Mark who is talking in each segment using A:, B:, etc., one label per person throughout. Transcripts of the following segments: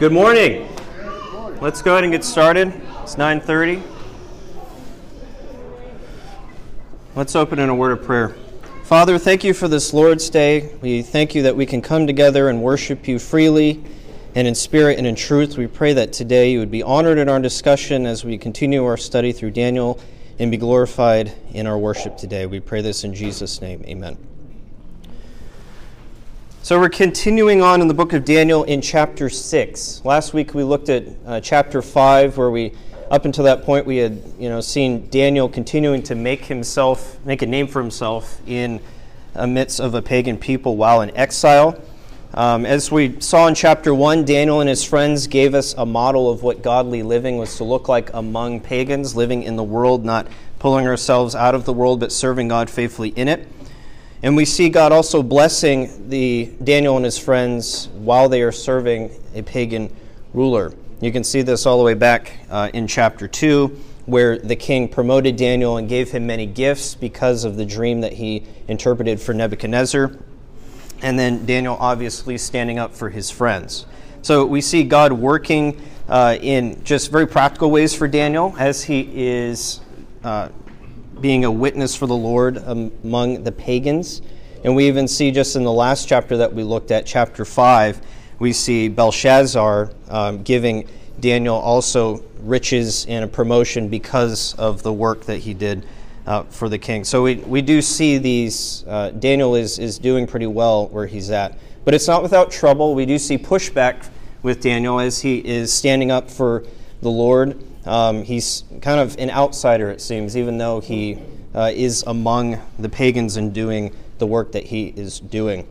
A: Good morning. Let's go ahead and get started. It's 9:30. Let's open in a word of prayer. Father, thank you for this Lord's Day. We thank you that we can come together and worship you freely and in spirit and in truth. We pray that today you would be honored in our discussion as we continue our study through Daniel and be glorified in our worship today. We pray this in Jesus' name. Amen. So we're continuing on in the book of Daniel in chapter 6. Last week we looked at uh, chapter 5 where we up until that point we had you know seen Daniel continuing to make himself make a name for himself in amidst of a pagan people while in exile. Um, as we saw in chapter 1, Daniel and his friends gave us a model of what godly living was to look like among pagans, living in the world, not pulling ourselves out of the world, but serving God faithfully in it. And we see God also blessing the Daniel and his friends while they are serving a pagan ruler. You can see this all the way back uh, in chapter 2, where the king promoted Daniel and gave him many gifts because of the dream that he interpreted for Nebuchadnezzar. And then Daniel obviously standing up for his friends. So we see God working uh, in just very practical ways for Daniel as he is uh, being a witness for the Lord among the pagans. And we even see just in the last chapter that we looked at, chapter 5, we see Belshazzar um, giving Daniel also riches and a promotion because of the work that he did uh, for the king. So we, we do see these, uh, Daniel is, is doing pretty well where he's at. But it's not without trouble. We do see pushback with Daniel as he is standing up for the Lord. Um, he's kind of an outsider, it seems, even though he uh, is among the pagans and doing the work that he is doing.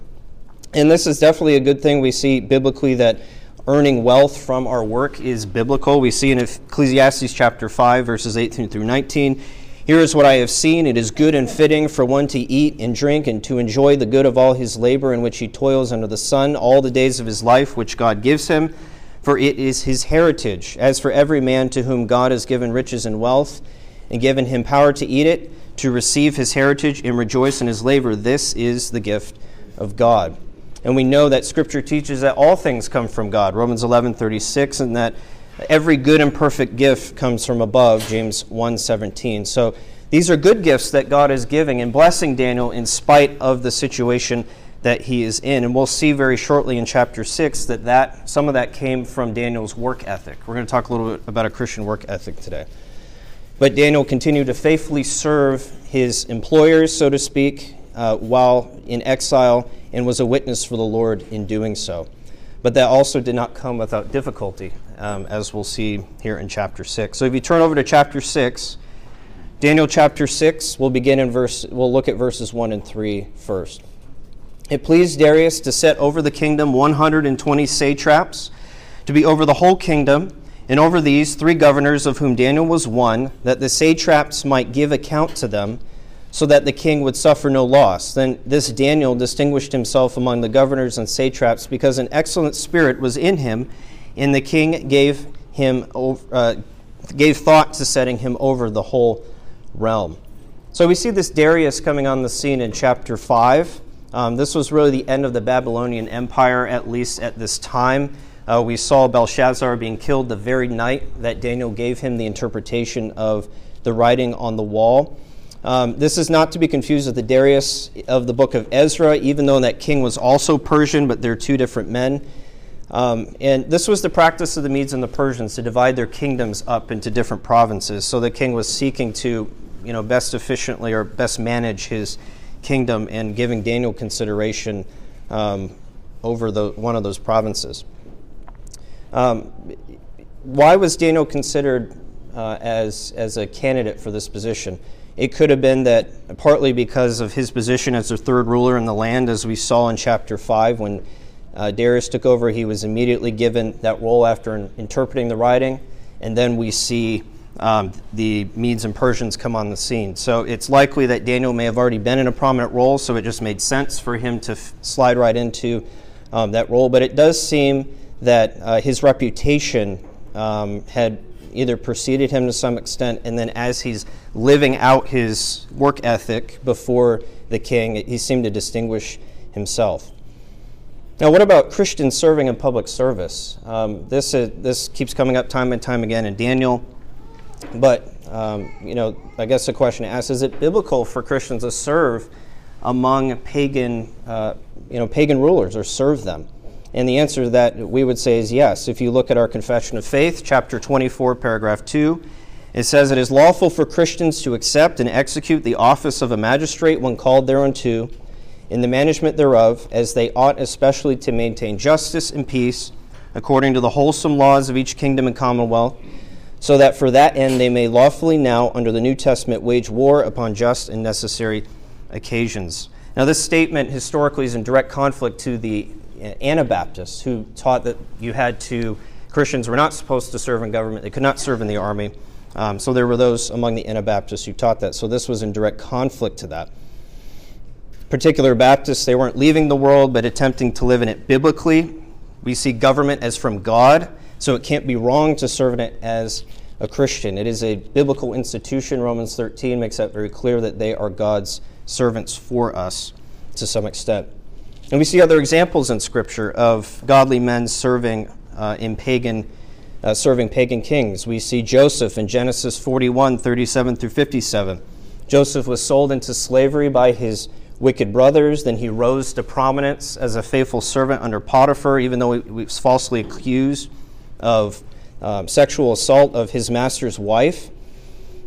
A: And this is definitely a good thing. We see biblically that earning wealth from our work is biblical. We see in Ecclesiastes chapter 5, verses 18 through 19. Here is what I have seen. It is good and fitting for one to eat and drink and to enjoy the good of all his labor in which he toils under the sun all the days of his life, which God gives him for it is his heritage. As for every man to whom God has given riches and wealth, and given him power to eat it, to receive his heritage and rejoice in his labor, this is the gift of God. And we know that Scripture teaches that all things come from God, Romans 11 36, and that every good and perfect gift comes from above, James 1 17. So these are good gifts that God is giving and blessing Daniel in spite of the situation that he is in. And we'll see very shortly in chapter 6 that, that some of that came from Daniel's work ethic. We're going to talk a little bit about a Christian work ethic today. But Daniel continued to faithfully serve his employers, so to speak, uh, while in exile and was a witness for the Lord in doing so. But that also did not come without difficulty, um, as we'll see here in chapter 6. So if you turn over to chapter 6, Daniel chapter 6, we'll begin in verse, we'll look at verses 1 and 3 first. It pleased Darius to set over the kingdom 120 satraps, to be over the whole kingdom, and over these three governors, of whom Daniel was one, that the satraps might give account to them, so that the king would suffer no loss. Then this Daniel distinguished himself among the governors and satraps because an excellent spirit was in him, and the king gave him uh, gave thought to setting him over the whole realm. So we see this Darius coming on the scene in chapter 5. Um, this was really the end of the Babylonian Empire, at least at this time. Uh, we saw Belshazzar being killed the very night that Daniel gave him the interpretation of the writing on the wall. Um, this is not to be confused with the Darius of the book of Ezra, even though that king was also Persian, but they're two different men. Um, and this was the practice of the Medes and the Persians to divide their kingdoms up into different provinces. So the king was seeking to, you know, best efficiently or best manage his kingdom and giving Daniel consideration um, over the, one of those provinces. Um, why was Daniel considered uh, as, as a candidate for this position? It could have been that partly because of his position as the third ruler in the land, as we saw in chapter 5 when uh, Darius took over, he was immediately given that role after interpreting the writing. And then we see um, the Medes and Persians come on the scene. So it's likely that Daniel may have already been in a prominent role, so it just made sense for him to f- slide right into um, that role. But it does seem that uh, his reputation um, had either preceded him to some extent, and then as he's living out his work ethic before the king, he seemed to distinguish himself. Now, what about Christians serving in public service? Um, this, uh, this keeps coming up time and time again in Daniel. But, um, you know, I guess the question asks is it biblical for Christians to serve among pagan, uh, you know, pagan rulers or serve them? And the answer to that we would say is yes. If you look at our Confession of Faith, chapter 24, paragraph 2, it says, It is lawful for Christians to accept and execute the office of a magistrate when called thereunto, in the management thereof, as they ought especially to maintain justice and peace, according to the wholesome laws of each kingdom and commonwealth so that for that end they may lawfully now, under the New Testament, wage war upon just and necessary occasions. Now, this statement historically is in direct conflict to the Anabaptists, who taught that you had to, Christians were not supposed to serve in government, they could not serve in the army. Um, so there were those among the Anabaptists who taught that. So this was in direct conflict to that. Particular Baptists, they weren't leaving the world, but attempting to live in it biblically. We see government as from God so it can't be wrong to serve it as a Christian. It is a biblical institution. Romans 13 makes that very clear that they are God's servants for us to some extent. And we see other examples in Scripture of godly men serving uh, in pagan, uh, serving pagan kings. We see Joseph in Genesis 41, 37 through 57. Joseph was sold into slavery by his wicked brothers. Then he rose to prominence as a faithful servant under Potiphar, even though he was falsely accused of um, sexual assault of his master's wife.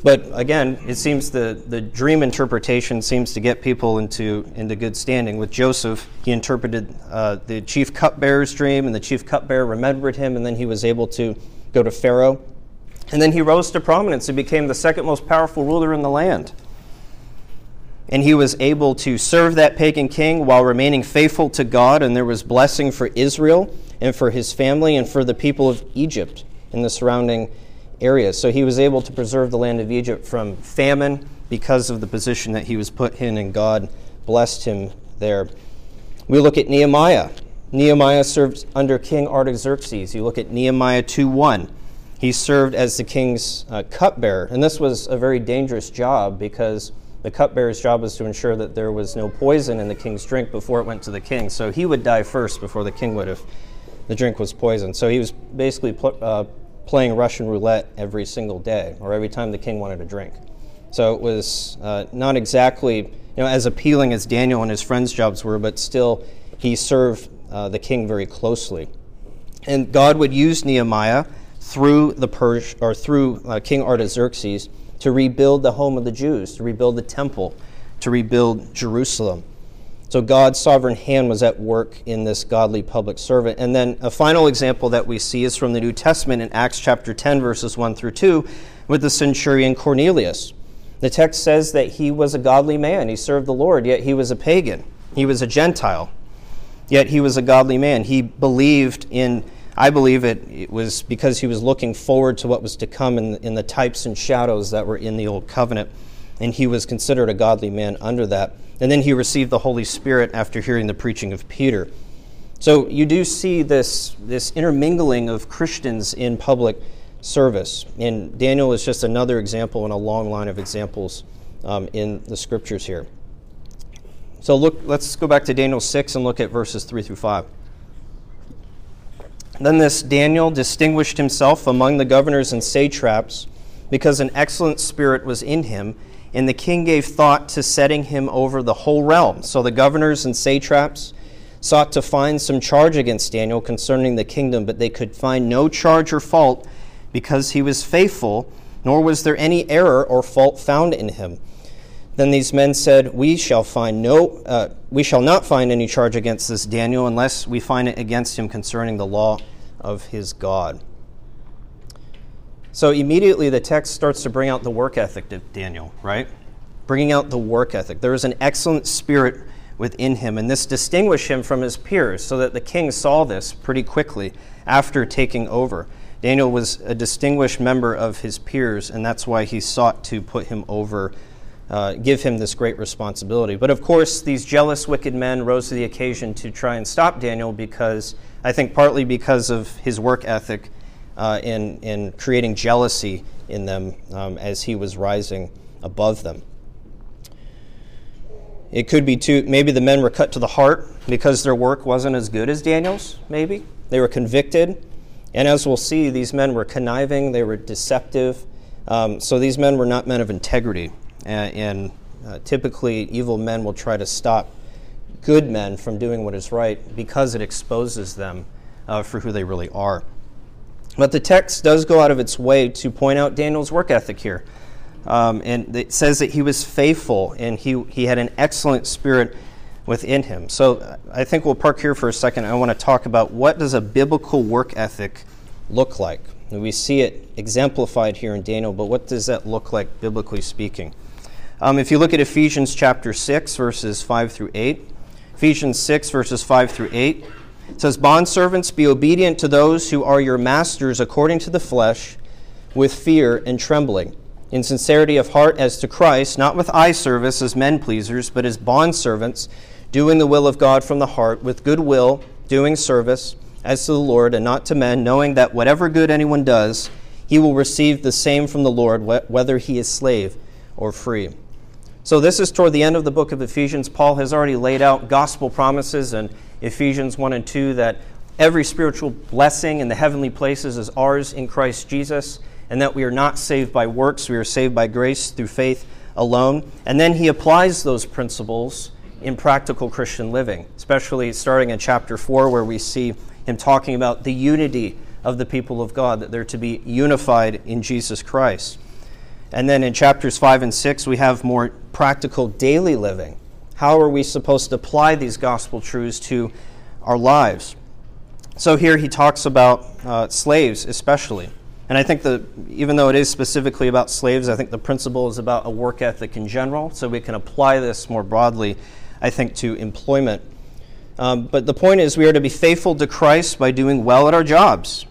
A: But again, it seems the, the dream interpretation seems to get people into, into good standing. With Joseph, he interpreted uh, the chief cupbearer's dream, and the chief cupbearer remembered him, and then he was able to go to Pharaoh. And then he rose to prominence and became the second most powerful ruler in the land. And he was able to serve that pagan king while remaining faithful to God, and there was blessing for Israel and for his family and for the people of Egypt in the surrounding areas. So he was able to preserve the land of Egypt from famine because of the position that he was put in, and God blessed him there. We look at Nehemiah. Nehemiah served under King Artaxerxes. You look at Nehemiah 2:1. He served as the king's uh, cupbearer, and this was a very dangerous job because the cupbearer's job was to ensure that there was no poison in the king's drink before it went to the king. So he would die first before the king would have the drink was poisoned. So he was basically pl- uh, playing Russian roulette every single day, or every time the king wanted a drink. So it was uh, not exactly you know as appealing as Daniel and his friends' jobs were, but still he served uh, the king very closely. And God would use Nehemiah through the Persia, or through uh, King Artaxerxes to rebuild the home of the Jews, to rebuild the temple, to rebuild Jerusalem. So God's sovereign hand was at work in this godly public servant. And then a final example that we see is from the New Testament in Acts chapter 10, verses 1 through 2, with the centurion Cornelius. The text says that he was a godly man. He served the Lord, yet he was a pagan. He was a Gentile, yet he was a godly man. He believed in, I believe it, it was because he was looking forward to what was to come in, in the types and shadows that were in the Old Covenant. And he was considered a godly man under that. And then he received the Holy Spirit after hearing the preaching of Peter. So you do see this, this intermingling of Christians in public service. And Daniel is just another example in a long line of examples um, in the scriptures here. So look, let's go back to Daniel 6 and look at verses 3 through 5. Then this Daniel distinguished himself among the governors and satraps because an excellent spirit was in him and the king gave thought to setting him over the whole realm. So the governors and satraps sought to find some charge against Daniel concerning the kingdom, but they could find no charge or fault because he was faithful, nor was there any error or fault found in him. Then these men said, "We shall find no, uh, we shall not find any charge against this Daniel unless we find it against him concerning the law of his God." So immediately the text starts to bring out the work ethic of Daniel, right? Bringing out the work ethic. There is an excellent spirit within him, and this distinguished him from his peers so that the king saw this pretty quickly after taking over. Daniel was a distinguished member of his peers, and that's why he sought to put him over, uh, give him this great responsibility. But of course, these jealous, wicked men rose to the occasion to try and stop Daniel because, I think, partly because of his work ethic uh, in, in creating jealousy in them um, as he was rising above them. It could be too, maybe the men were cut to the heart because their work wasn't as good as Daniel's, maybe. They were convicted. And as we'll see, these men were conniving, they were deceptive. Um, so these men were not men of integrity. And, and uh, typically, evil men will try to stop good men from doing what is right because it exposes them uh, for who they really are. But the text does go out of its way to point out Daniel's work ethic here. Um, and it says that he was faithful and he, he had an excellent spirit within him. So uh, I think we'll park here for a second. I want to talk about what does a biblical work ethic look like. And we see it exemplified here in Daniel, but what does that look like biblically speaking? Um, if you look at Ephesians chapter 6, verses 5 through 8, Ephesians 6, verses 5 through 8, it says, Bondservants, be obedient to those who are your masters according to the flesh, with fear and trembling in sincerity of heart as to Christ, not with eye service as men pleasers, but as bondservants, doing the will of God from the heart, with good will, doing service as to the Lord and not to men, knowing that whatever good anyone does, he will receive the same from the Lord, whether he is slave or free. So, this is toward the end of the book of Ephesians. Paul has already laid out gospel promises in Ephesians 1 and 2 that every spiritual blessing in the heavenly places is ours in Christ Jesus and that we are not saved by works, we are saved by grace through faith alone. And then he applies those principles in practical Christian living, especially starting in chapter 4, where we see him talking about the unity of the people of God, that they're to be unified in Jesus Christ. And then in chapters 5 and 6, we have more practical daily living. How are we supposed to apply these gospel truths to our lives? So here he talks about uh, slaves, especially. And I think that even though it is specifically about slaves, I think the principle is about a work ethic in general. So we can apply this more broadly, I think, to employment. Um, but the point is, we are to be faithful to Christ by doing well at our jobs.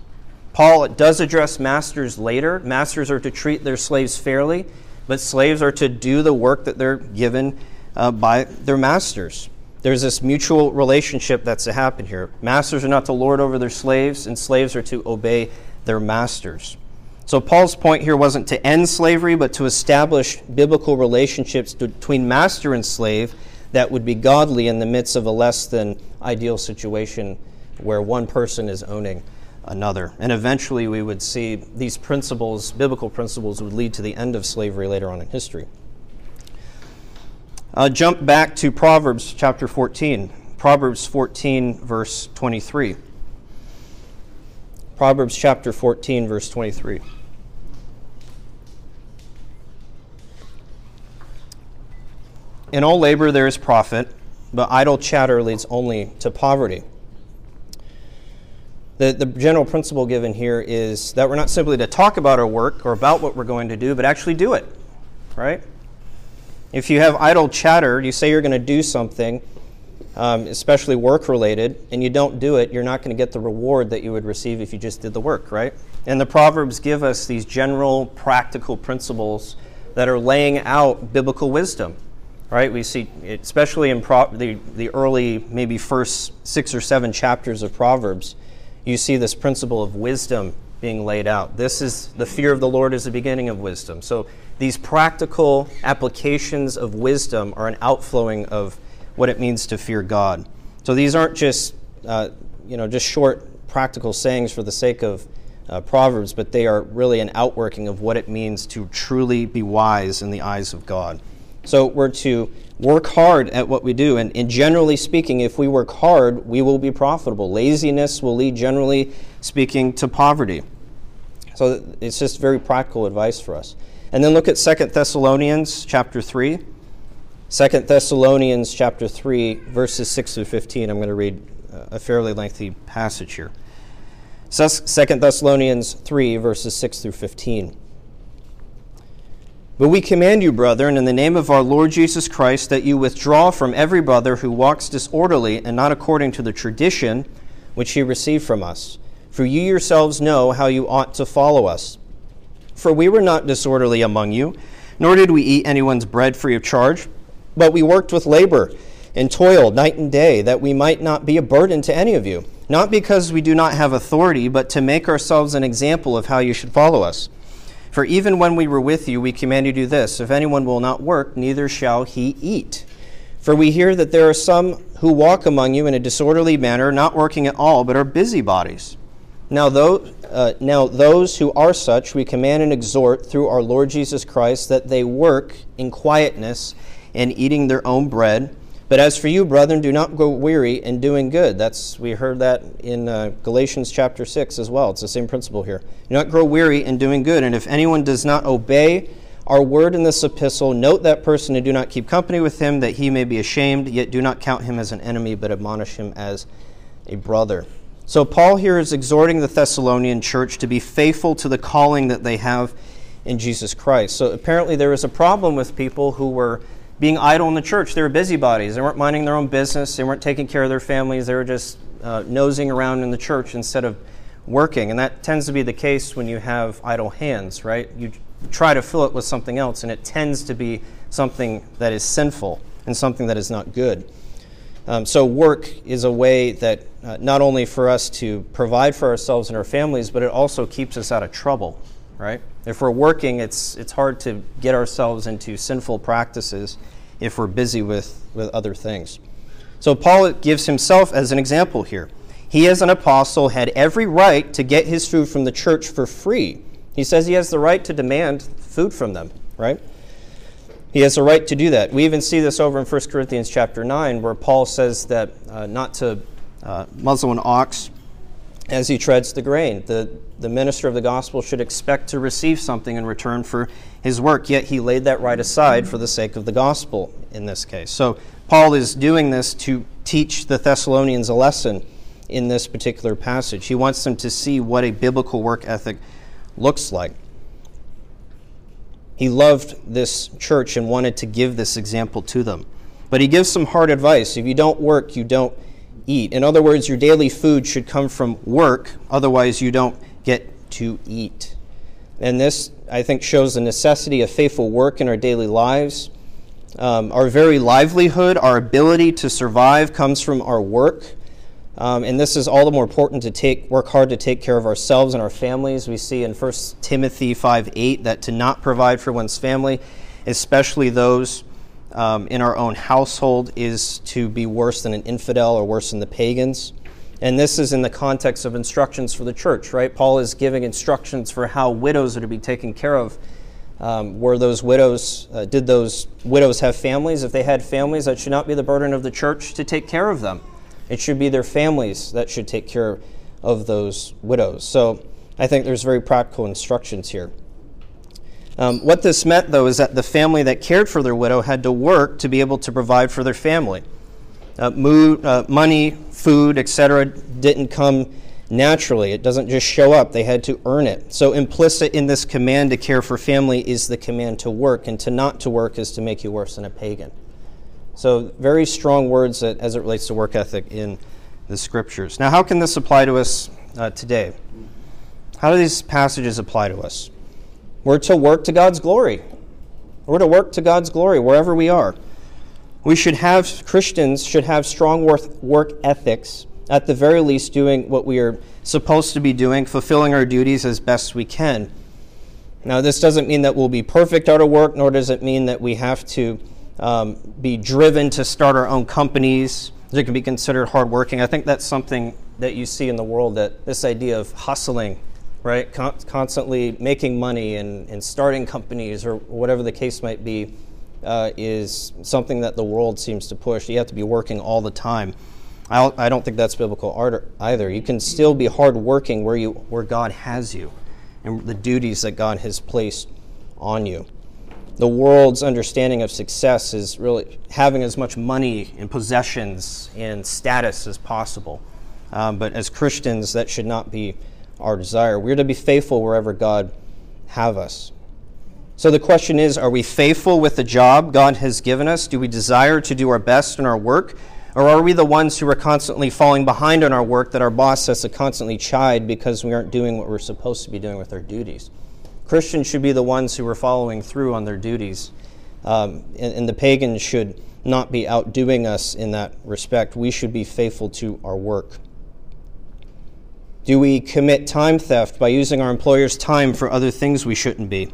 A: Paul does address masters later. Masters are to treat their slaves fairly, but slaves are to do the work that they're given uh, by their masters. There's this mutual relationship that's to happen here. Masters are not to lord over their slaves, and slaves are to obey their masters. So, Paul's point here wasn't to end slavery, but to establish biblical relationships between master and slave that would be godly in the midst of a less than ideal situation where one person is owning another. And eventually, we would see these principles, biblical principles, would lead to the end of slavery later on in history. Uh, jump back to Proverbs chapter 14. Proverbs 14, verse 23. Proverbs chapter 14, verse 23. In all labor there is profit, but idle chatter leads only to poverty. The, the general principle given here is that we're not simply to talk about our work or about what we're going to do, but actually do it, right? If you have idle chatter, you say you're going to do something, um, especially work related, and you don't do it, you're not going to get the reward that you would receive if you just did the work, right? And the Proverbs give us these general practical principles that are laying out biblical wisdom, right? We see, especially in Pro- the, the early, maybe first six or seven chapters of Proverbs, you see this principle of wisdom being laid out. This is the fear of the Lord is the beginning of wisdom. So these practical applications of wisdom are an outflowing of what it means to fear God. So these aren't just, uh, you know, just short practical sayings for the sake of uh, Proverbs, but they are really an outworking of what it means to truly be wise in the eyes of God. So we're to work hard at what we do. And, and, generally speaking, if we work hard, we will be profitable. Laziness will lead, generally speaking, to poverty. So it's just very practical advice for us. And then look at Second Thessalonians chapter 3. Second Thessalonians chapter 3, verses 6 through 15. I'm going to read uh, a fairly lengthy passage here. Second Thessalonians 3, verses 6 through 15. But we command you, brethren, in the name of our Lord Jesus Christ, that you withdraw from every brother who walks disorderly and not according to the tradition which he received from us. for you yourselves know how you ought to follow us. For we were not disorderly among you, nor did we eat anyone's bread free of charge, but we worked with labor and toiled night and day, that we might not be a burden to any of you, not because we do not have authority, but to make ourselves an example of how you should follow us. For even when we were with you, we commanded you do this if anyone will not work, neither shall he eat. For we hear that there are some who walk among you in a disorderly manner, not working at all, but are busybodies. Now those, uh, now, those who are such, we command and exhort through our Lord Jesus Christ that they work in quietness and eating their own bread. But as for you, brethren, do not grow weary in doing good. That's we heard that in uh, Galatians chapter six as well. It's the same principle here. Do not grow weary in doing good. And if anyone does not obey our word in this epistle, note that person and do not keep company with him, that he may be ashamed. Yet do not count him as an enemy, but admonish him as a brother. So, Paul here is exhorting the Thessalonian church to be faithful to the calling that they have in Jesus Christ. So, apparently, there was a problem with people who were being idle in the church. They were busybodies. They weren't minding their own business, they weren't taking care of their families. They were just uh, nosing around in the church instead of working. And that tends to be the case when you have idle hands, right? You try to fill it with something else, and it tends to be something that is sinful and something that is not good. Um, so, work is a way that uh, not only for us to provide for ourselves and our families, but it also keeps us out of trouble, right? If we're working, it's, it's hard to get ourselves into sinful practices if we're busy with, with other things. So, Paul gives himself as an example here. He, as an apostle, had every right to get his food from the church for free. He says he has the right to demand food from them, right? He has the right to do that. We even see this over in 1 Corinthians chapter 9, where Paul says that uh, not to uh, muzzle an ox as he treads the grain. The, the minister of the gospel should expect to receive something in return for his work, yet he laid that right aside for the sake of the gospel in this case. So Paul is doing this to teach the Thessalonians a lesson in this particular passage. He wants them to see what a biblical work ethic looks like. He loved this church and wanted to give this example to them. But he gives some hard advice. If you don't work, you don't eat. In other words, your daily food should come from work, otherwise, you don't get to eat. And this, I think, shows the necessity of faithful work in our daily lives. Um, our very livelihood, our ability to survive, comes from our work. Um, and this is all the more important to take, work hard to take care of ourselves and our families. We see in 1 Timothy 5 8 that to not provide for one's family, especially those um, in our own household, is to be worse than an infidel or worse than the pagans. And this is in the context of instructions for the church, right? Paul is giving instructions for how widows are to be taken care of. Um, were those widows, uh, did those widows have families? If they had families, that should not be the burden of the church to take care of them. It should be their families that should take care of those widows. So I think there's very practical instructions here. Um, what this meant, though, is that the family that cared for their widow had to work to be able to provide for their family. Uh, uh, money, food, etc., didn't come naturally. It doesn't just show up, they had to earn it. So, implicit in this command to care for family is the command to work, and to not to work is to make you worse than a pagan. So, very strong words that, as it relates to work ethic in the scriptures. Now, how can this apply to us uh, today? How do these passages apply to us? We're to work to God's glory. We're to work to God's glory wherever we are. We should have, Christians should have strong work, ethics, at the very least, doing what we are supposed to be doing, fulfilling our duties as best we can. Now, this doesn't mean that we'll be perfect out of work, nor does it mean that we have to um, be driven to start our own companies. that can be considered hardworking. I think that's something that you see in the world that this idea of hustling, right? Con- constantly making money and, and starting companies or whatever the case might be uh, is something that the world seems to push. You have to be working all the time. I, don't think that's biblical either. You can still be hardworking where, you, where God has you and the duties that God has placed on you the world's understanding of success is really having as much money and possessions and status as possible. Um, but as Christians, that should not be our desire. We're to be faithful wherever God have us. So the question is, are we faithful with the job God has given us? Do we desire to do our best in our work? Or are we the ones who are constantly falling behind on our work that our boss has to constantly chide because we aren't doing what we're supposed to be doing with our duties? Christians should be the ones who are following through on their duties, um, and, and the pagans should not be outdoing us in that respect. We should be faithful to our work. Do we commit time theft by using our employer's time for other things we shouldn't be?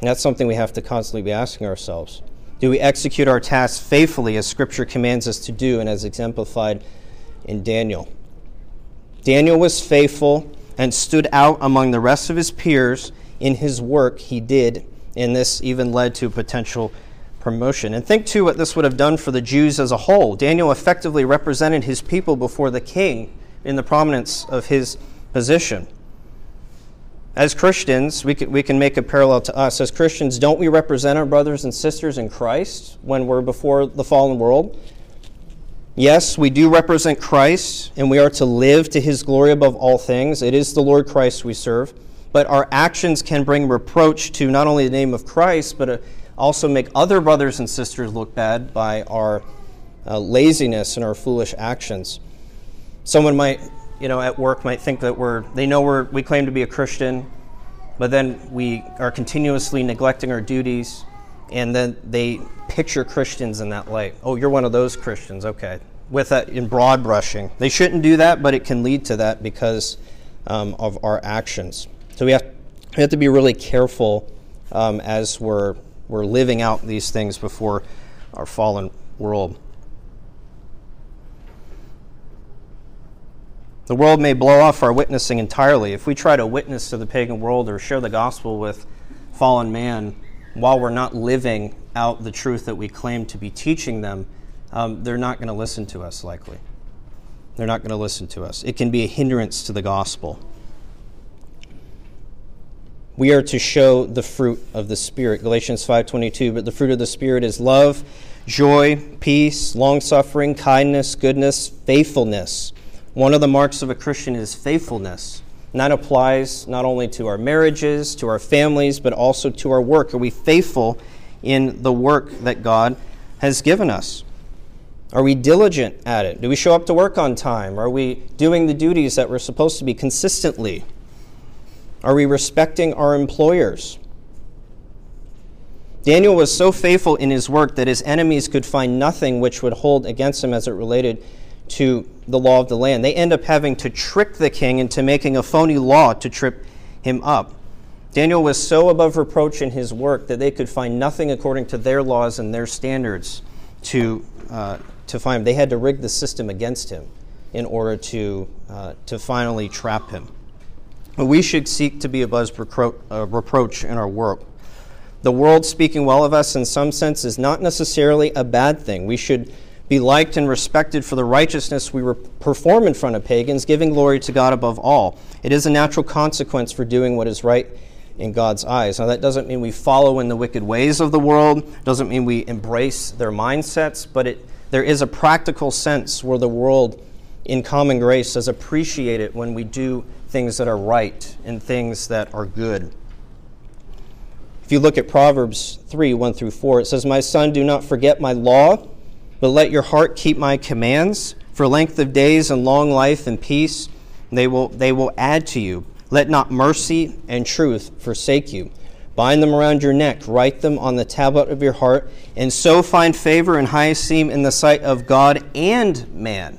A: That's something we have to constantly be asking ourselves. Do we execute our tasks faithfully as Scripture commands us to do and as exemplified in Daniel? Daniel was faithful and stood out among the rest of his peers in his work he did, and this even led to potential promotion. And think too what this would have done for the Jews as a whole. Daniel effectively represented his people before the king in the prominence of his position. As Christians, we can, we can make a parallel to us. As Christians, don't we represent our brothers and sisters in Christ when we're before the fallen world? Yes, we do represent Christ, and we are to live to his glory above all things. It is the Lord Christ we serve. But our actions can bring reproach to not only the name of Christ, but uh, also make other brothers and sisters look bad by our uh, laziness and our foolish actions. Someone might, you know, at work might think that we're, they know we're, we claim to be a Christian, but then we are continuously neglecting our duties, and then they picture Christians in that light. Oh, you're one of those Christians, okay. With that in broad brushing. They shouldn't do that, but it can lead to that because um, of our actions. So we have, we have to be really careful um, as we're, we're living out these things before our fallen world. The world may blow off our witnessing entirely. If we try to witness to the pagan world or share the gospel with fallen man while we're not living out the truth that we claim to be teaching them, um, they're not going to listen to us, likely. They're not going to listen to us. It can be a hindrance to the gospel. We are to show the fruit of the Spirit. Galatians 5:22, but the fruit of the Spirit is love, joy, peace, long-suffering, kindness, goodness, faithfulness, one of the marks of a Christian is faithfulness. And that applies not only to our marriages, to our families, but also to our work. Are we faithful in the work that God has given us? Are we diligent at it? Do we show up to work on time? Are we doing the duties that we're supposed to be consistently? Are we respecting our employers? Daniel was so faithful in his work that his enemies could find nothing which would hold against him as it related to the law of the land. They end up having to trick the king into making a phony law to trip him up. Daniel was so above reproach in his work that they could find nothing according to their laws and their standards to, uh, to find him. They had to rig the system against him in order to, uh, to finally trap him. But we should seek to be above repro- uh, reproach in our work. The world speaking well of us in some sense is not necessarily a bad thing. We should be liked and respected for the righteousness we perform in front of pagans, giving glory to God above all. It is a natural consequence for doing what is right in God's eyes. Now, that doesn't mean we follow in the wicked ways of the world, doesn't mean we embrace their mindsets, but it, there is a practical sense where the world, in common grace, does appreciate it when we do things that are right and things that are good. If you look at Proverbs 3 1 through 4, it says, My son, do not forget my law but let your heart keep my commands. For length of days and long life and peace they will, they will add to you. Let not mercy and truth forsake you. Bind them around your neck, write them on the tablet of your heart, and so find favor and high esteem in the sight of God and man.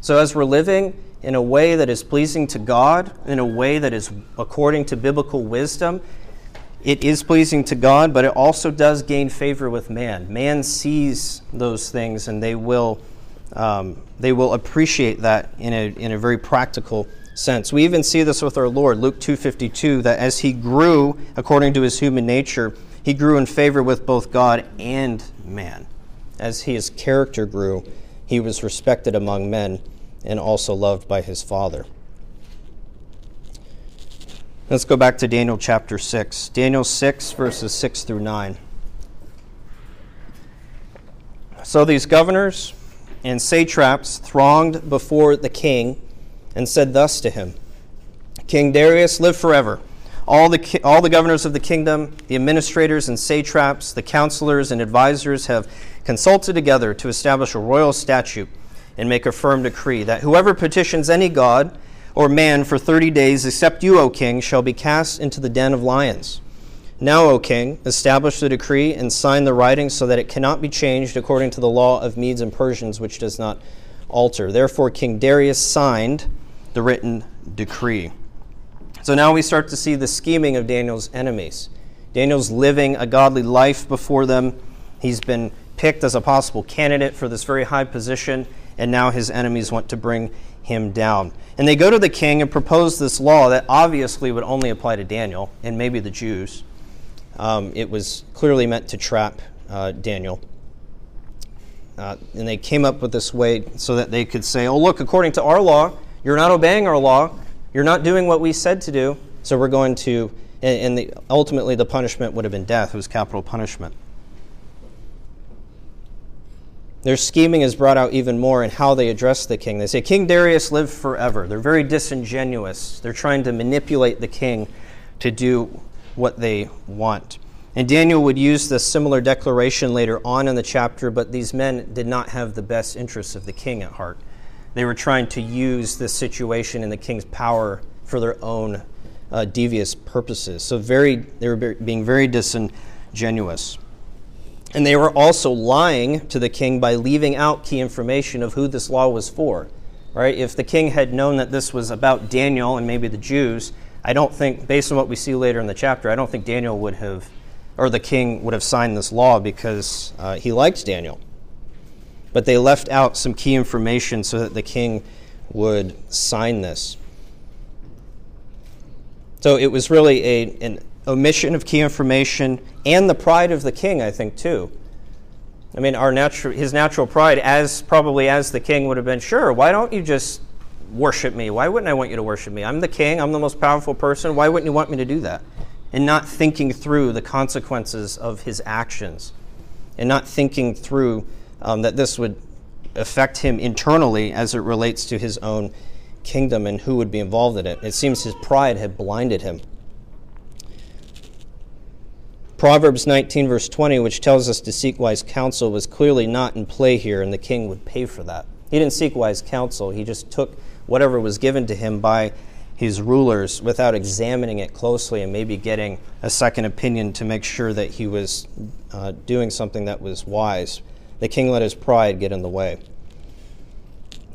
A: So, as we're living in a way that is pleasing to God, in a way that is according to biblical wisdom, it is pleasing to God, but it also does gain favor with man. Man sees those things, and they will um, they will appreciate that in a in a very practical sense. We even see this with our Lord, Luke two fifty two, that as he grew according to his human nature, he grew in favor with both God and man. As his character grew, he was respected among men and also loved by his Father. Let's go back to Daniel chapter 6. Daniel 6, verses 6 through 9. So these governors and satraps thronged before the king and said thus to him King Darius, live forever. All the, all the governors of the kingdom, the administrators and satraps, the counselors and advisers have consulted together to establish a royal statute and make a firm decree that whoever petitions any god or man for 30 days, except you, O king, shall be cast into the den of lions. Now, O king, establish the decree and sign the writing so that it cannot be changed according to the law of Medes and Persians, which does not alter. Therefore, King Darius signed the written decree. So now we start to see the scheming of Daniel's enemies. Daniel's living a godly life before them. He's been picked as a possible candidate for this very high position, and now his enemies want to bring him down. And they go to the king and propose this law that obviously would only apply to Daniel and maybe the Jews. Um, it was clearly meant to trap uh, Daniel. Uh, and they came up with this way so that they could say, oh, look, according to our law, you're not obeying our law. You're not doing what we said to do. So we're going to, and, and the, ultimately the punishment would have been death. It was capital punishment. Their scheming is brought out even more in how they address the king. They say, King Darius lived forever. They're very disingenuous. They're trying to manipulate the king to do what they want. And Daniel would use this similar declaration later on in the chapter, but these men did not have the best interests of the king at heart. They were trying to use this situation and the king's power for their own uh, devious purposes. So very, they were being very disingenuous. And they were also lying to the king by leaving out key information of who this law was for. Right? If the king had known that this was about Daniel and maybe the Jews, I don't think, based on what we see later in the chapter, I don't think Daniel would have, or the king would have signed this law because uh, he liked Daniel. But they left out some key information so that the king would sign this. So it was really a, an omission of key information and the pride of the king, I think, too. I mean, our natural, his natural pride, as probably as the king would have been, sure, why don't you just worship me. Why wouldn't I want you to worship me? I'm the king, I'm the most powerful person. Why wouldn't you want me to do that? And not thinking through the consequences of his actions, and not thinking through um, that this would affect him internally as it relates to his own kingdom and who would be involved in it. It seems his pride had blinded him. Proverbs 19, verse 20, which tells us to seek wise counsel, was clearly not in play here, and the king would pay for that. He didn't seek wise counsel, he just took whatever was given to him by his rulers without examining it closely and maybe getting a second opinion to make sure that he was uh, doing something that was wise. The king let his pride get in the way.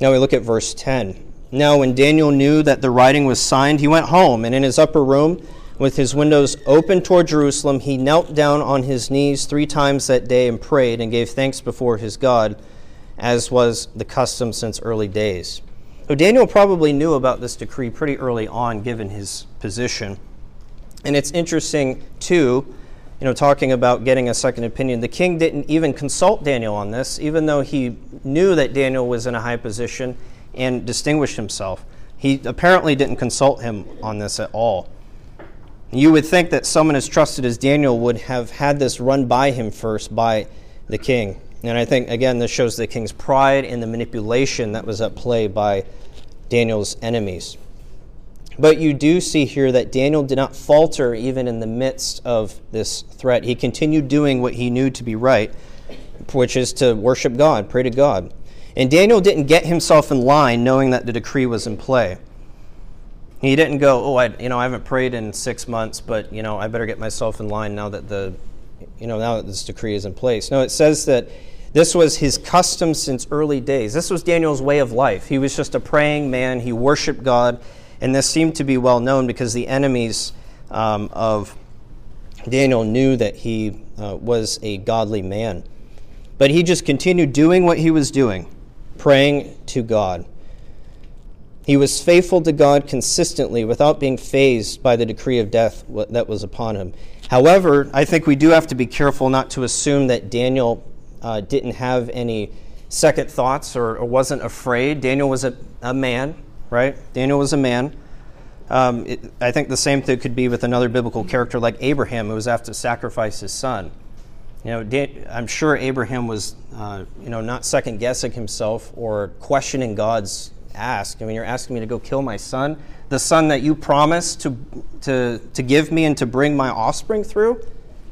A: Now we look at verse 10. Now, when Daniel knew that the writing was signed, he went home, and in his upper room, with his windows open toward Jerusalem, he knelt down on his knees three times that day and prayed and gave thanks before his God, as was the custom since early days. So Daniel probably knew about this decree pretty early on, given his position. And it's interesting, too, you know, talking about getting a second opinion. The king didn't even consult Daniel on this, even though he knew that Daniel was in a high position and distinguished himself. He apparently didn't consult him on this at all. You would think that someone as trusted as Daniel would have had this run by him first by the king. And I think, again, this shows the king's pride and the manipulation that was at play by Daniel's enemies. But you do see here that Daniel did not falter even in the midst of this threat. He continued doing what he knew to be right, which is to worship God, pray to God. And Daniel didn't get himself in line knowing that the decree was in play. He didn't go, "Oh, I, you know, I haven't prayed in six months, but you know, I better get myself in line now that the, you know, now that this decree is in place." No, it says that this was his custom since early days. This was Daniel's way of life. He was just a praying man. He worshiped God. And this seemed to be well known because the enemies um, of Daniel knew that he uh, was a godly man. But he just continued doing what he was doing, praying to God. He was faithful to God consistently without being fazed by the decree of death that was upon him. However, I think we do have to be careful not to assume that Daniel uh, didn't have any second thoughts or, or wasn't afraid. Daniel was a, a, man, right? Daniel was a man. Um, it, I think the same thing could be with another biblical character like Abraham, who was asked to sacrifice his son. You know, Dan, I'm sure Abraham was, uh, you know, not second guessing himself or questioning God's ask? I mean, you're asking me to go kill my son, the son that you promised to, to, to give me and to bring my offspring through?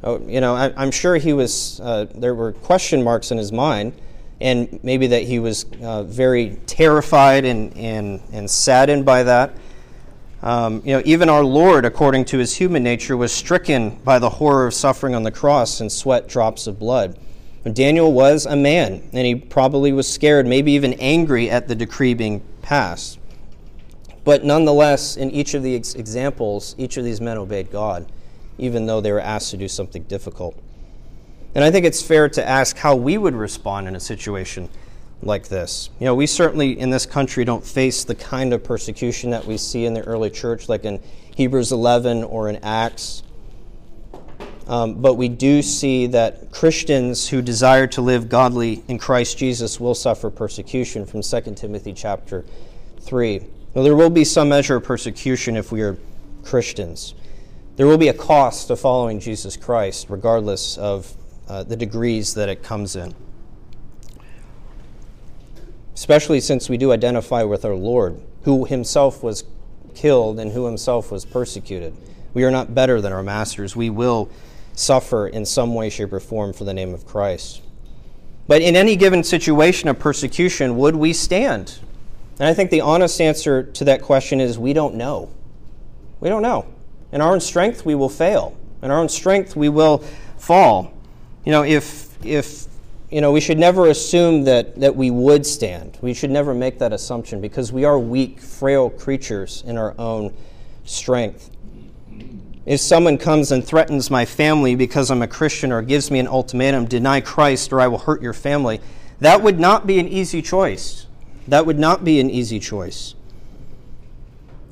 A: Oh, you know, I, am sure he was, uh, there were question marks in his mind, and maybe that he was uh, very terrified and, and, and saddened by that. Um, you know, even our Lord, according to his human nature, was stricken by the horror of suffering on the cross and sweat drops of blood. Daniel was a man, and he probably was scared, maybe even angry at the decree being passed. But nonetheless, in each of the ex- examples, each of these men obeyed God, even though they were asked to do something difficult. And I think it's fair to ask how we would respond in a situation like this. You know, we certainly in this country don't face the kind of persecution that we see in the early church, like in Hebrews 11 or in Acts. Um, but we do see that Christians who desire to live godly in Christ Jesus will suffer persecution from 2 Timothy chapter 3. Now, there will be some measure of persecution if we are Christians. There will be a cost to following Jesus Christ, regardless of uh, the degrees that it comes in. Especially since we do identify with our Lord, who himself was killed and who himself was persecuted. We are not better than our masters. We will suffer in some way, shape, or form for the name of Christ. But in any given situation of persecution, would we stand? And I think the honest answer to that question is we don't know. We don't know. In our own strength, we will fail. In our own strength, we will fall. You know, if, if you know, we should never assume that, that we would stand. We should never make that assumption because we are weak, frail creatures in our own strength. If someone comes and threatens my family because I'm a Christian or gives me an ultimatum, deny Christ or I will hurt your family, that would not be an easy choice. That would not be an easy choice.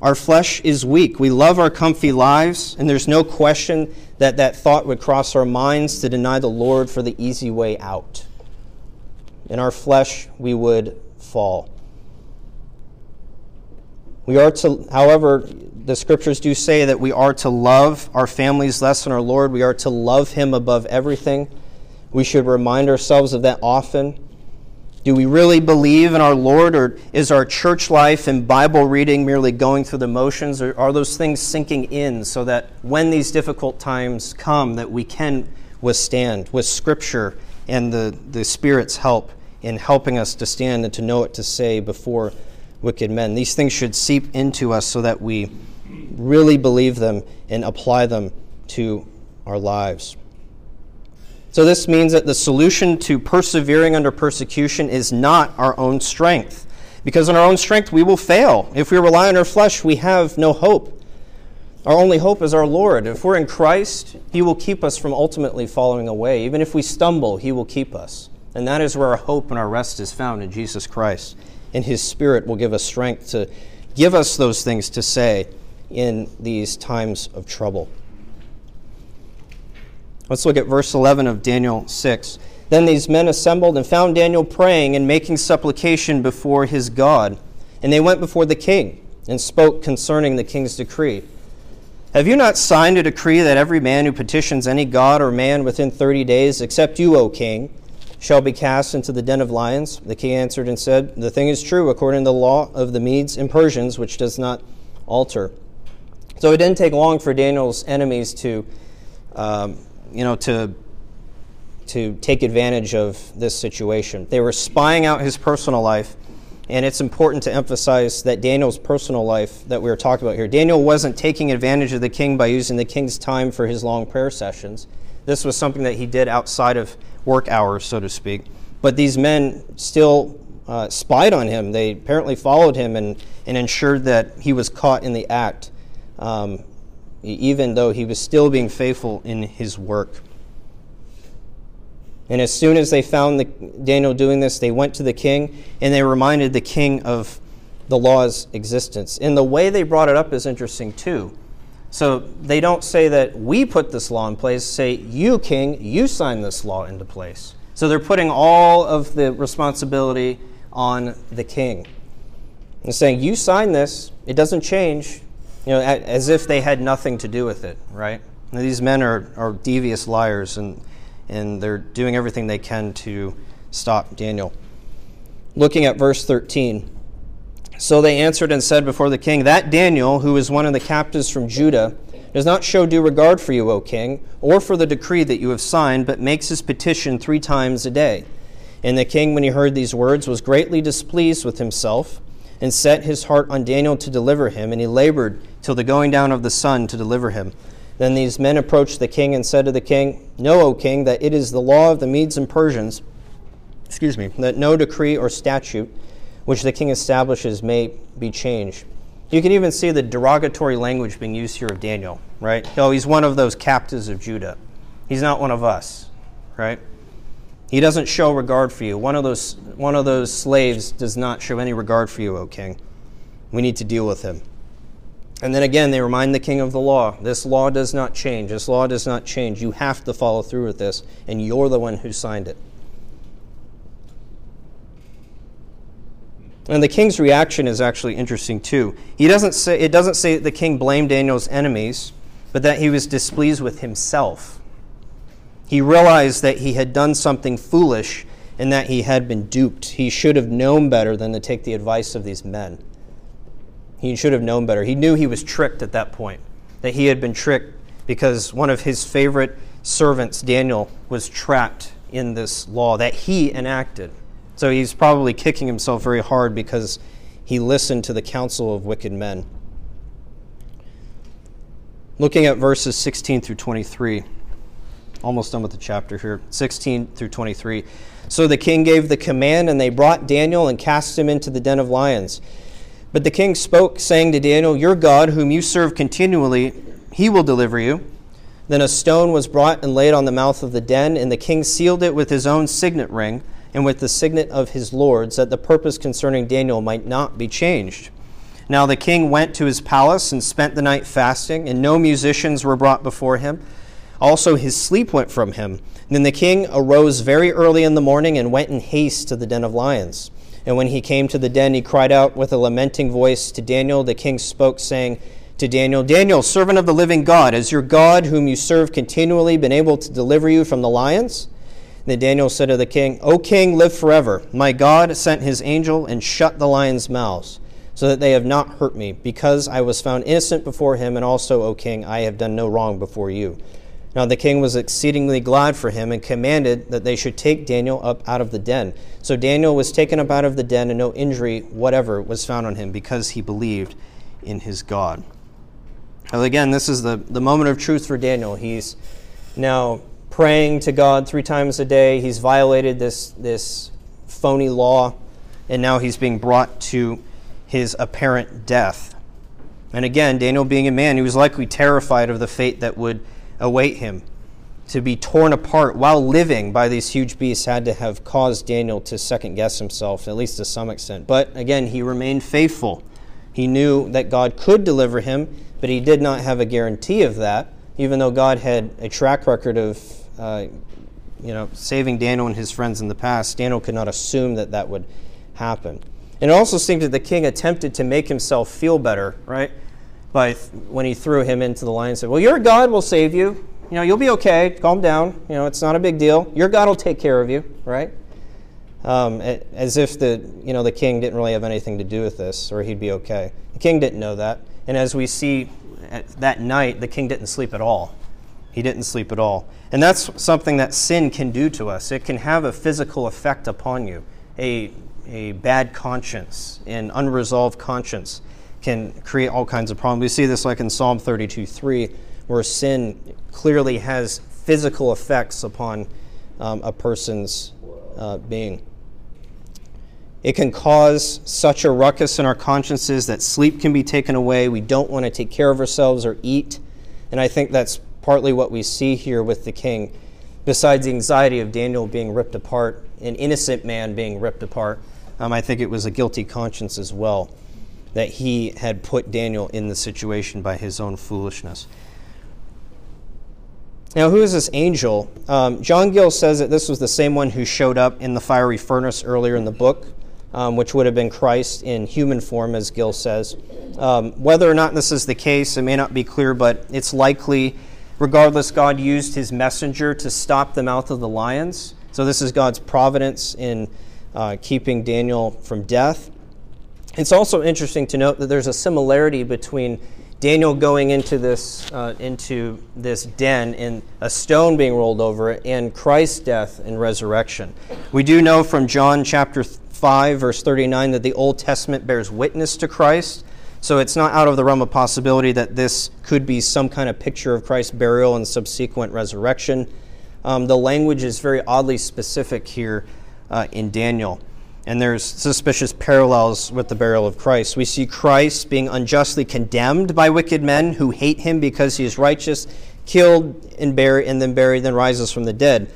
A: Our flesh is weak. We love our comfy lives, and there's no question that that thought would cross our minds to deny the Lord for the easy way out. In our flesh, we would fall. We are to, however, the scriptures do say that we are to love our families less than our Lord. We are to love Him above everything. We should remind ourselves of that often. Do we really believe in our Lord, or is our church life and Bible reading merely going through the motions, or are those things sinking in so that when these difficult times come, that we can withstand with Scripture and the, the Spirit's help in helping us to stand and to know what to say before wicked men? These things should seep into us so that we really believe them and apply them to our lives. So, this means that the solution to persevering under persecution is not our own strength. Because in our own strength, we will fail. If we rely on our flesh, we have no hope. Our only hope is our Lord. If we're in Christ, He will keep us from ultimately falling away. Even if we stumble, He will keep us. And that is where our hope and our rest is found in Jesus Christ. And His Spirit will give us strength to give us those things to say in these times of trouble. Let's look at verse 11 of Daniel 6. Then these men assembled and found Daniel praying and making supplication before his God. And they went before the king and spoke concerning the king's decree. Have you not signed a decree that every man who petitions any god or man within thirty days, except you, O king, shall be cast into the den of lions? The king answered and said, The thing is true according to the law of the Medes and Persians, which does not alter. So it didn't take long for Daniel's enemies to, um, you know, to, to take advantage of this situation. They were spying out his personal life, and it's important to emphasize that Daniel's personal life that we were talking about here. Daniel wasn't taking advantage of the king by using the king's time for his long prayer sessions. This was something that he did outside of work hours, so to speak. But these men still uh, spied on him. They apparently followed him and, and ensured that he was caught in the act um, even though he was still being faithful in his work. And as soon as they found the, Daniel doing this, they went to the king and they reminded the king of the law's existence. And the way they brought it up is interesting too. So they don't say that we put this law in place, say, you, king, you signed this law into place. So they're putting all of the responsibility on the king. And saying, you signed this, it doesn't change, you know, as if they had nothing to do with it, right? these men are, are devious liars, and, and they're doing everything they can to stop Daniel. Looking at verse 13. So they answered and said before the king, That Daniel, who is one of the captives from Judah, does not show due regard for you, O king, or for the decree that you have signed, but makes his petition three times a day. And the king, when he heard these words, was greatly displeased with himself, and set his heart on Daniel to deliver him, and he labored till the going down of the sun to deliver him. Then these men approached the king and said to the king, Know, O king, that it is the law of the Medes and Persians, excuse me, that no decree or statute which the king establishes may be changed. You can even see the derogatory language being used here of Daniel, right? Oh, he's one of those captives of Judah. He's not one of us, right? He doesn't show regard for you. One of those, one of those slaves does not show any regard for you, O king. We need to deal with him. And then again, they remind the king of the law. This law does not change. This law does not change. You have to follow through with this, and you're the one who signed it. And the king's reaction is actually interesting too. He doesn't say it doesn't say that the king blamed Daniel's enemies, but that he was displeased with himself. He realized that he had done something foolish and that he had been duped. He should have known better than to take the advice of these men. He should have known better. He knew he was tricked at that point, that he had been tricked because one of his favorite servants, Daniel, was trapped in this law that he enacted. So he's probably kicking himself very hard because he listened to the counsel of wicked men. Looking at verses 16 through 23, almost done with the chapter here, 16 through 23. So the king gave the command, and they brought Daniel and cast him into the den of lions. But the king spoke, saying to Daniel, Your God, whom you serve continually, he will deliver you. Then a stone was brought and laid on the mouth of the den, and the king sealed it with his own signet ring and with the signet of his lords, that the purpose concerning Daniel might not be changed. Now the king went to his palace and spent the night fasting, and no musicians were brought before him. Also his sleep went from him. then the king arose very early in the morning and went in haste to the den of lions. And when he came to the den, he cried out with a lamenting voice to Daniel. The king spoke, saying to Daniel, Daniel, servant of the living God, has your God, whom you serve continually, been able to deliver you from the lions? Then Daniel said to the king, O king, live forever. My God sent his angel and shut the lions' mouths, so that they have not hurt me, because I was found innocent before him, and also, O king, I have done no wrong before you. Now the king was exceedingly glad for him and commanded that they should take Daniel up out of the den. So Daniel was taken up out of the den, and no injury whatever was found on him, because he believed in his God. Well, again, this is the, the moment of truth for Daniel. He's now praying to God three times a day. He's violated this, this phony law, and now he's being brought to his apparent death. And again, Daniel being a man, he was likely terrified of the fate that would await him. To be torn apart while living by these huge beasts had to have caused Daniel to second guess himself, at least to some extent. But again, he remained faithful. He knew that God could deliver him, but he did not have a guarantee of that, even though God had a track record of uh, you know, saving Daniel and his friends in the past, Daniel could not assume that that would happen. And it also seems that the king attempted to make himself feel better, right? By th- when he threw him into the lion, said, "Well, your God will save you. You know, you'll be okay. Calm down. You know, it's not a big deal. Your God will take care of you, right?" Um, as if the you know the king didn't really have anything to do with this, or he'd be okay. The king didn't know that, and as we see that night, the king didn't sleep at all. He didn't sleep at all. And that's something that sin can do to us. It can have a physical effect upon you. A, a bad conscience, an unresolved conscience can create all kinds of problems. We see this like in Psalm 32 3, where sin clearly has physical effects upon um, a person's uh, being. It can cause such a ruckus in our consciences that sleep can be taken away. We don't want to take care of ourselves or eat. And I think that's partly what we see here with the king. Besides the anxiety of Daniel being ripped apart, an innocent man being ripped apart, um, I think it was a guilty conscience as well that he had put Daniel in the situation by his own foolishness. Now, who is this angel? Um, John Gill says that this was the same one who showed up in the fiery furnace earlier in the book, um, which would have been Christ in human form, as Gill says. Um, whether or not this is the case, it may not be clear, but it's likely Regardless, God used his messenger to stop the mouth of the lions. So, this is God's providence in uh, keeping Daniel from death. It's also interesting to note that there's a similarity between Daniel going into this, uh, into this den and a stone being rolled over it and Christ's death and resurrection. We do know from John chapter 5, verse 39, that the Old Testament bears witness to Christ. So it's not out of the realm of possibility that this could be some kind of picture of Christ's burial and subsequent resurrection. Um, the language is very oddly specific here uh, in Daniel and there's suspicious parallels with the burial of Christ. We see Christ being unjustly condemned by wicked men who hate him because he is righteous, killed and buried, and then buried, then rises from the dead.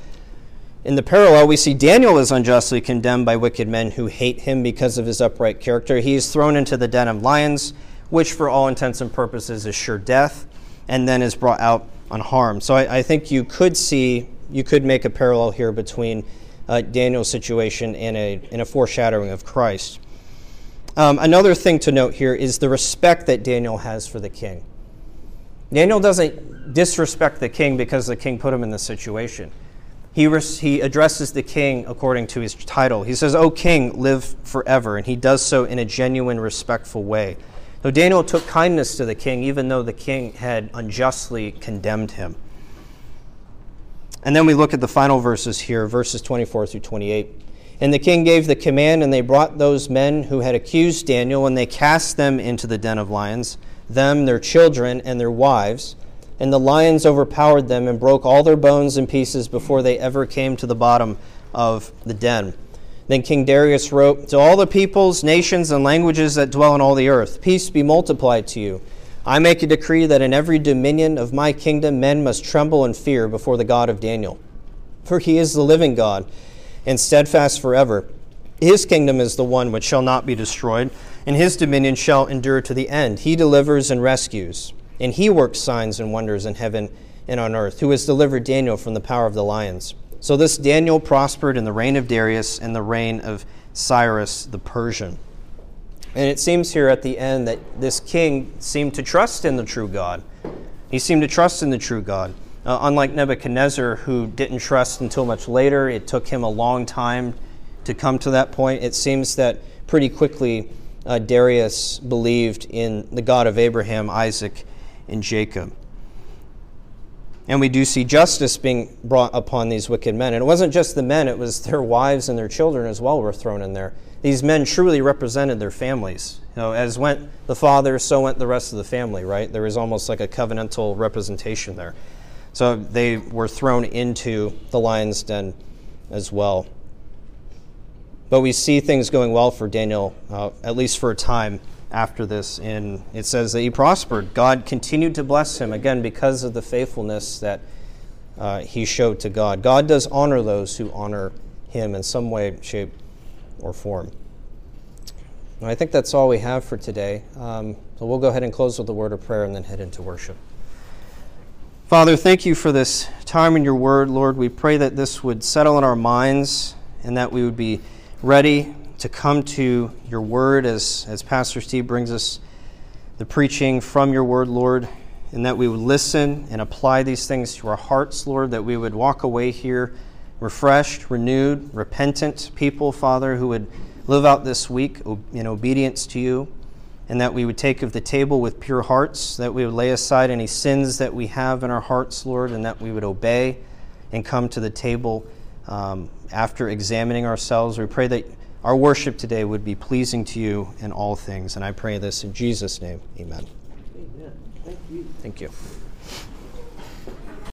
A: In the parallel, we see Daniel is unjustly condemned by wicked men who hate him because of his upright character. He is thrown into the den of lions, which, for all intents and purposes, is sure death, and then is brought out unharmed. So I, I think you could see, you could make a parallel here between uh, Daniel's situation in a, in a foreshadowing of Christ. Um, another thing to note here is the respect that Daniel has for the king. Daniel doesn't disrespect the king because the king put him in this situation. He, he addresses the king according to his title. He says, O king, live forever. And he does so in a genuine, respectful way. So Daniel took kindness to the king, even though the king had unjustly condemned him. And then we look at the final verses here, verses 24 through 28. And the king gave the command, and they brought those men who had accused Daniel, and they cast them into the den of lions, them, their children, and their wives. And the lions overpowered them and broke all their bones in pieces before they ever came to the bottom of the den. Then King Darius wrote, To all the peoples, nations, and languages that dwell on all the earth, peace be multiplied to you. I make a decree that in every dominion of my kingdom men must tremble and fear before the God of Daniel. For he is the living God and steadfast forever. His kingdom is the one which shall not be destroyed, and his dominion shall endure to the end. He delivers and rescues, and he works signs and wonders in heaven and on earth, who has delivered Daniel from the power of the lions. So this Daniel prospered in the reign of Darius and the reign of Cyrus the Persian. And it seems here at the end that this king seemed to trust in the true God. He seemed to trust in the true God. Uh, unlike Nebuchadnezzar, who didn't trust until much later, it took him a long time to come to that point. It seems that pretty quickly uh, Darius believed in the God of Abraham, Isaac, and Jacob. And we do see justice being brought upon these wicked men. And it wasn't just the men, it was their wives and their children as well were thrown in there these men truly represented their families. You know, as went the father, so went the rest of the family, right? There was almost like a covenantal representation there. So they were thrown into the lion's den as well. But we see things going well for Daniel, uh, at least for a time after this. And it says that he prospered. God continued to bless him, again, because of the faithfulness that uh, he showed to God. God does honor those who honor him in some way, shape, or form. And I think that's all we have for today. Um, so we'll go ahead and close with a word of prayer and then head into worship. Father, thank you for this time in your word, Lord. We pray that this would settle in our minds and that we would be ready to come to your word as, as Pastor Steve brings us the preaching from your word, Lord, and that we would listen and apply these things to our hearts, Lord, that we would walk away here refreshed, renewed, repentant people, Father, who would live out this week in obedience to you, and that we would take of the table with pure hearts, that we would lay aside any sins that we have in our hearts, Lord, and that we would obey and come to the table um, after examining ourselves. We pray that our worship today would be pleasing to you in all things. And I pray this in Jesus' name. Amen.
B: Amen. Thank you.
A: Thank you.